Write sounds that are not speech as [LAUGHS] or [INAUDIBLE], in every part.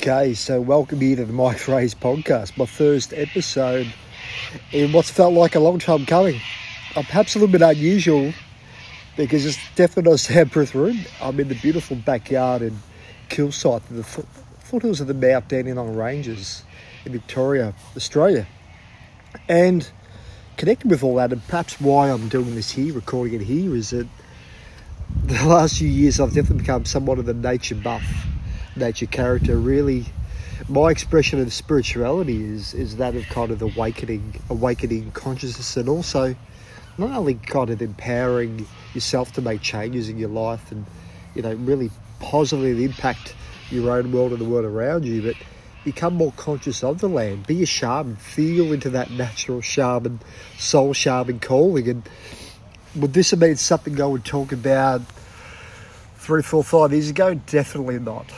Okay, so welcome here to the Mike Fraser podcast, my first episode in what's felt like a long time coming. I'm perhaps a little bit unusual because it's definitely not soundproof room. I'm in the beautiful backyard in Kilsyth, the foothills of the Mount Dandenong Ranges in Victoria, Australia. And connected with all that, and perhaps why I'm doing this here, recording it here, is that [LAUGHS] the last few years I've definitely become somewhat of a nature buff nature character really my expression of spirituality is is that of kind of awakening awakening consciousness and also not only kind of empowering yourself to make changes in your life and you know really positively impact your own world and the world around you but become more conscious of the land be a shaman feel into that natural shaman soul shaman calling and would this have been something I would talk about three, four, five years ago? Definitely not.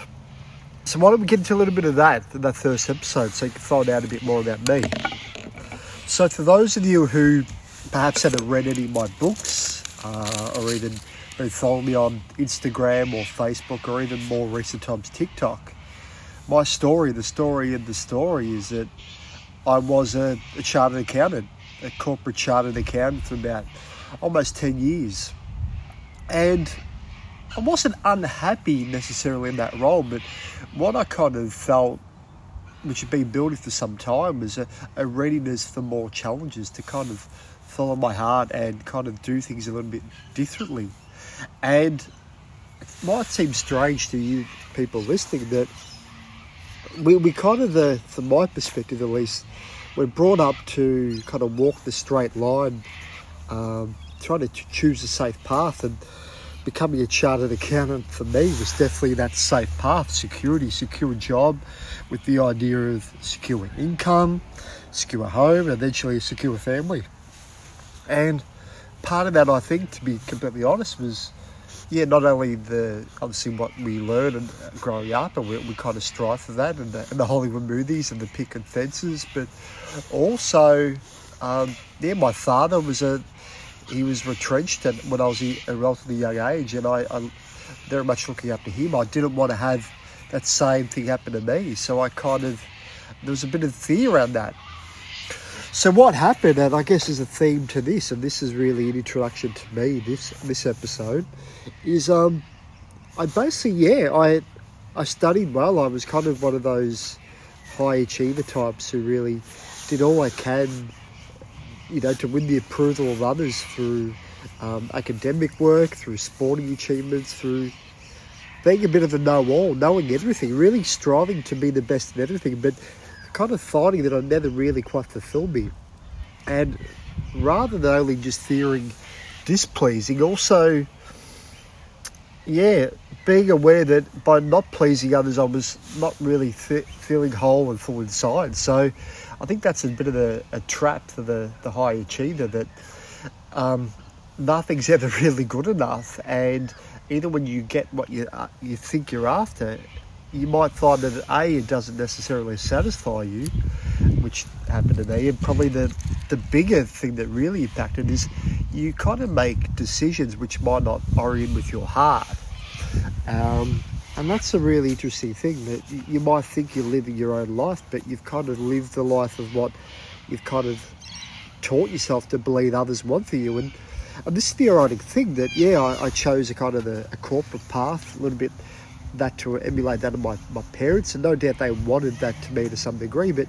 So why don't we get into a little bit of that in that first episode so you can find out a bit more about me. So for those of you who perhaps haven't read any of my books uh, or even been following me on Instagram or Facebook or even more recent times TikTok, my story, the story of the story is that I was a, a chartered accountant, a corporate chartered accountant for about almost 10 years. And I wasn't unhappy necessarily in that role, but what I kind of felt, which had been building for some time, was a, a readiness for more challenges to kind of follow my heart and kind of do things a little bit differently. And it might seem strange to you people listening that we, we kind of, the, from my perspective at least, we're brought up to kind of walk the straight line, um, trying to choose a safe path. And becoming a chartered accountant for me was definitely that safe path security, secure job with the idea of secure income, secure home, and eventually a secure family. And part of that, I think, to be completely honest, was yeah, not only the obviously what we learn and growing up, and we, we kind of strive for that, and the, and the Hollywood movies and the picket fences, but also, um, yeah, my father was a he was retrenched at, when I was a relatively young age, and I, I very much looking up to him. I didn't want to have that same thing happen to me, so I kind of there was a bit of fear around that. So what happened, and I guess is a theme to this, and this is really an introduction to me. This this episode is um, I basically yeah I I studied well. I was kind of one of those high achiever types who really did all I can you know, to win the approval of others through um, academic work, through sporting achievements, through being a bit of a know-all, knowing everything, really striving to be the best at everything, but kind of finding that I never really quite fulfilled me. And rather than only just fearing displeasing, also, yeah, being aware that by not pleasing others, I was not really th- feeling whole and full inside. So I think that's a bit of a, a trap for the, the high achiever that um, nothing's ever [LAUGHS] really good enough. And even when you get what you, uh, you think you're after, you might find that A, it doesn't necessarily satisfy you, which happened to me. And probably the, the bigger thing that really impacted is you kind of make decisions which might not orient with your heart. Um, and that's a really interesting thing that you might think you're living your own life, but you've kind of lived the life of what you've kind of taught yourself to believe others want for you. And, and this is the ironic thing that, yeah, I, I chose a kind of a, a, corporate path, a little bit that to emulate that of my, my parents, and no doubt they wanted that to me to some degree, but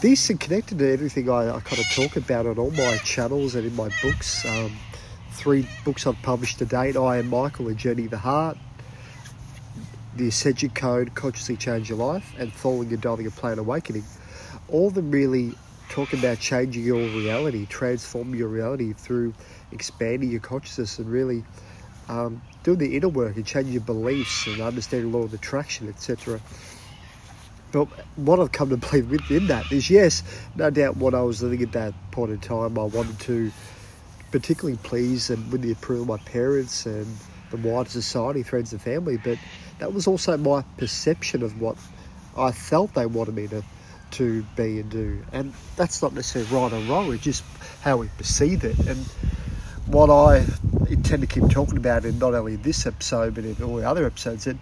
this is connected to everything I, I kind of talk about on all my channels and in my books. Um, three books I've published to date I Am Michael, A Journey of the Heart, the Ascension Code, Consciously Change Your Life, and Falling and Diving a Plane Awakening, all of them really talk about changing your reality, transforming your reality through expanding your consciousness and really um, doing the inner work and changing your beliefs and understanding the law of attraction, etc. But what I've come to [LAUGHS] believe within that is yes, no doubt what I was living at that point in time, I wanted to particularly pleased and with the approval of my parents and the wider society, friends and family, but that was also my perception of what I felt they wanted me to to be and do. And that's not necessarily right or wrong, it's just how we perceive it. And what I intend to keep talking about in not only this episode but in all the other episodes, that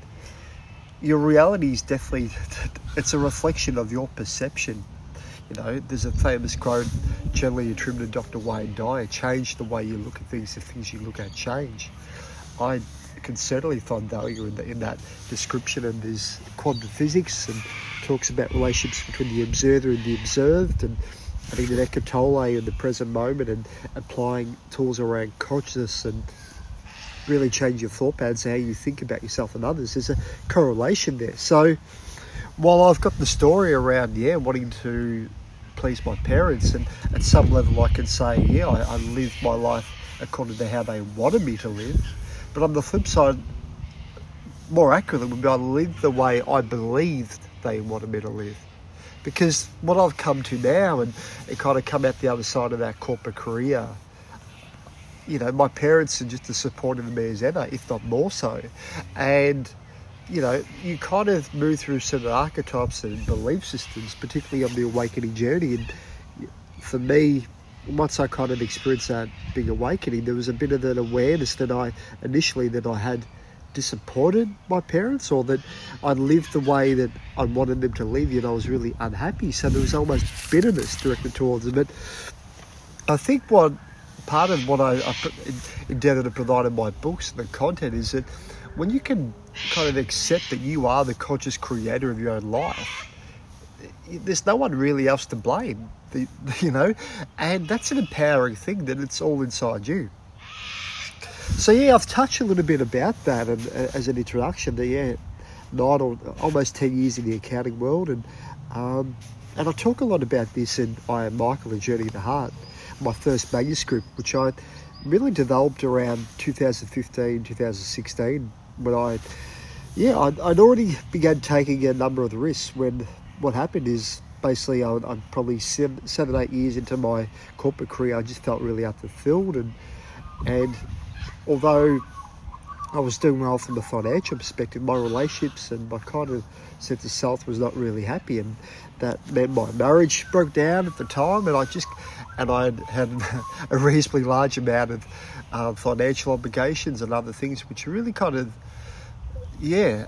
your reality is definitely [LAUGHS] it's a reflection of your perception. You know, there's a famous quote generally attributed to Dr. Wayne Dyer: "Change the way you look at things. The things you look at change." I can certainly find value in, the, in that description. And there's quantum physics and talks about relationships between the observer and the observed, and I think that Eckhart Tolle in the present moment and applying tools around consciousness and really change your thought patterns, how you think about yourself and others. There's a correlation there. So while I've got the story around, yeah, wanting to please my parents, and at some level I can say, yeah, I, I lived my life according to how they wanted me to live. But on the flip side, more accurately would be I lived the way I believed they wanted me to live. Because what I've come to now and it kind of come out the other side of that corporate career, you know, my parents are just as supportive of me as ever, if not more so. And, you know, you kind of move through certain archetypes and belief systems, particularly on the awakening journey. And for me, once I kind of experienced that big awakening, there was a bit of an awareness that I initially that I had disappointed my parents or that I lived the way that I wanted them to live, and I was really unhappy. So there was almost bitterness directed towards them. But I think what part of what I, I to provide in my books and the content is that when you can kind of accept that you are the conscious creator of your own life, there's no one really else to blame, [LAUGHS] you know, and that's an empowering thing that it's all inside you. So yeah, I've touched a little bit about that and as an introduction. That yeah, nine or almost ten years in the accounting world, and um, and I talk a lot about this in I am Michael, a journey in the heart my first manuscript, which I really developed around 2015, 2016, when I, yeah, I'd, I'd already began taking a number of the risks. When what happened is basically I, I'm probably seven, seven, eight years into my corporate career, I just felt really unfulfilled, and and although I was doing well from the financial perspective, my relationships and my kind of sense of self was not really happy, and that meant my marriage broke down at the time, and I just and I had [LAUGHS] a reasonably large amount of uh, financial obligations and other things, which really kind of, yeah,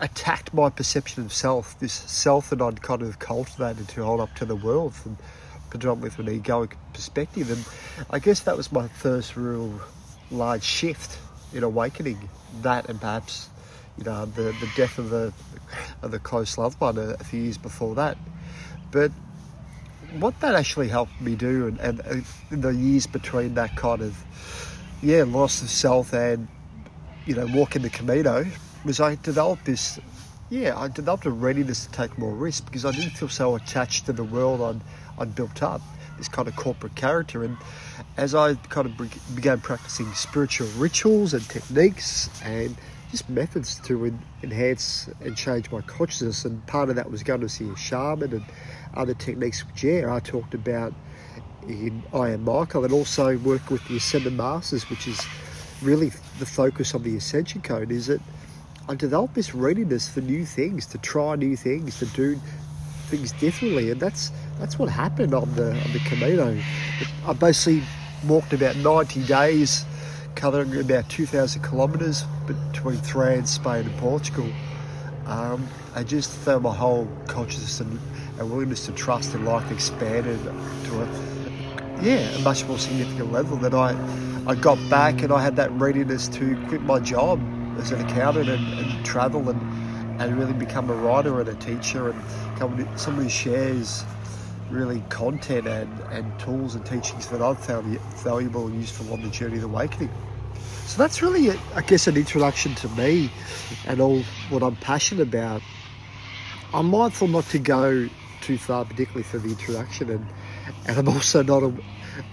attacked my perception of self, this self that I'd kind of cultivated to hold up to the world from predominantly from an egoic perspective. And I guess that was my first real large shift in awakening. That and perhaps, you know, the, the death of the of the close loved one a, few years before that. But what that actually helped me do, and, and uh, the years between that kind of yeah loss of self and you know walking the Camino, was I developed this yeah I developed a readiness to take more risk because I didn't feel so attached to the world I'd I'd built up this kind of corporate character. And as I kind of began practicing spiritual rituals and techniques and just methods to enhance and change my consciousness and part of that was going to see a shaman and other techniques. Which yeah I talked about in I am Michael and also work with the Ascended Masters which is really the focus of the Ascension Code is that I developed this readiness for new things to try new things to do things differently and that's that's what happened on the on the Camino. I basically walked about 90 days covering about 2,000 kilometres between France, Spain and Portugal. Um, I just felt my whole consciousness and a willingness to trust in life expanded to a yeah a much more significant level that I I got back and I had that readiness to quit my job as an accountant and, and travel and and really become a writer and a teacher and somebody who shares really content and, and tools and teachings that I've found valuable and useful on the journey of awakening. So that's really, I guess, an introduction to me and all what I'm passionate about. I'm mindful not to go too far, particularly for the introduction, and and I'm also not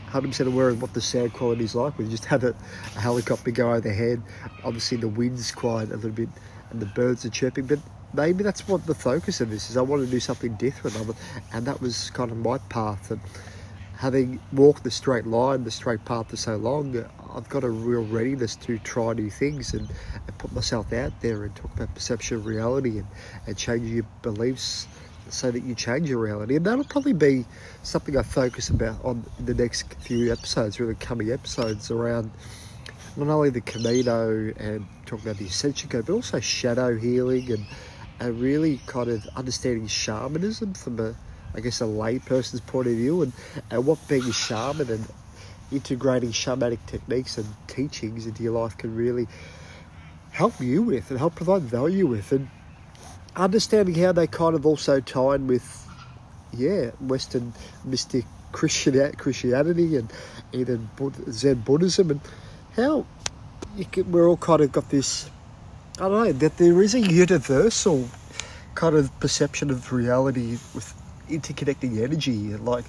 100% aware of what the sound quality is like. We just had a, a helicopter go overhead. Obviously, the wind's quiet a little bit, and the birds are chirping. But maybe that's what the focus of this is. I want to do something different, and that was kind of my path. And having walked the straight line, the straight path for so long, I've got a real readiness to try new things and, and put myself out there and talk about perception of reality and, and change your beliefs so that you change your reality. And that'll probably be something I focus about on the next few episodes, really coming episodes around not only the Camino and talking about the Ascension Code, but also shadow healing and and really kind of understanding shamanism from a, I guess, a layperson's point of view, and, and what being a shaman and integrating shamanic techniques and teachings into your life can really help you with and help provide value with, and understanding how they kind of also tie in with, yeah, Western mystic Christian Christianity and even Zen Buddhism, and how can, we're all kind of got this. I don't know that there is a universal kind of perception of reality with interconnecting energy. Like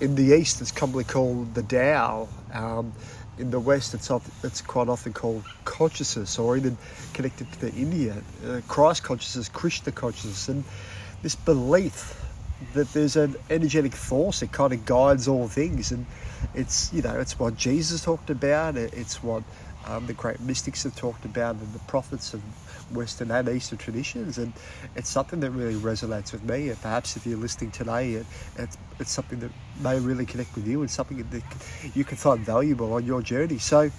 in the East, it's commonly called the Tao. Um, in the West, it's, often, it's quite often called consciousness, or even connected to India, uh, Christ consciousness, Krishna consciousness, and this belief that there's an energetic force that kind of guides all things, and it's you know it's what Jesus talked about, it's what um, the great mystics have talked about, and the prophets of Western and Eastern traditions, and it's something that really resonates with me. And perhaps if you're listening today, it, it's, it's something that may really connect with you, and something that you can find valuable on your journey. So,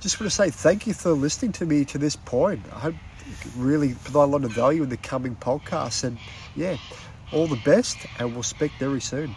just want to say thank you for listening to me to this point. I hope really provide a lot of value in the coming podcasts, and yeah, all the best, and we'll speak very soon.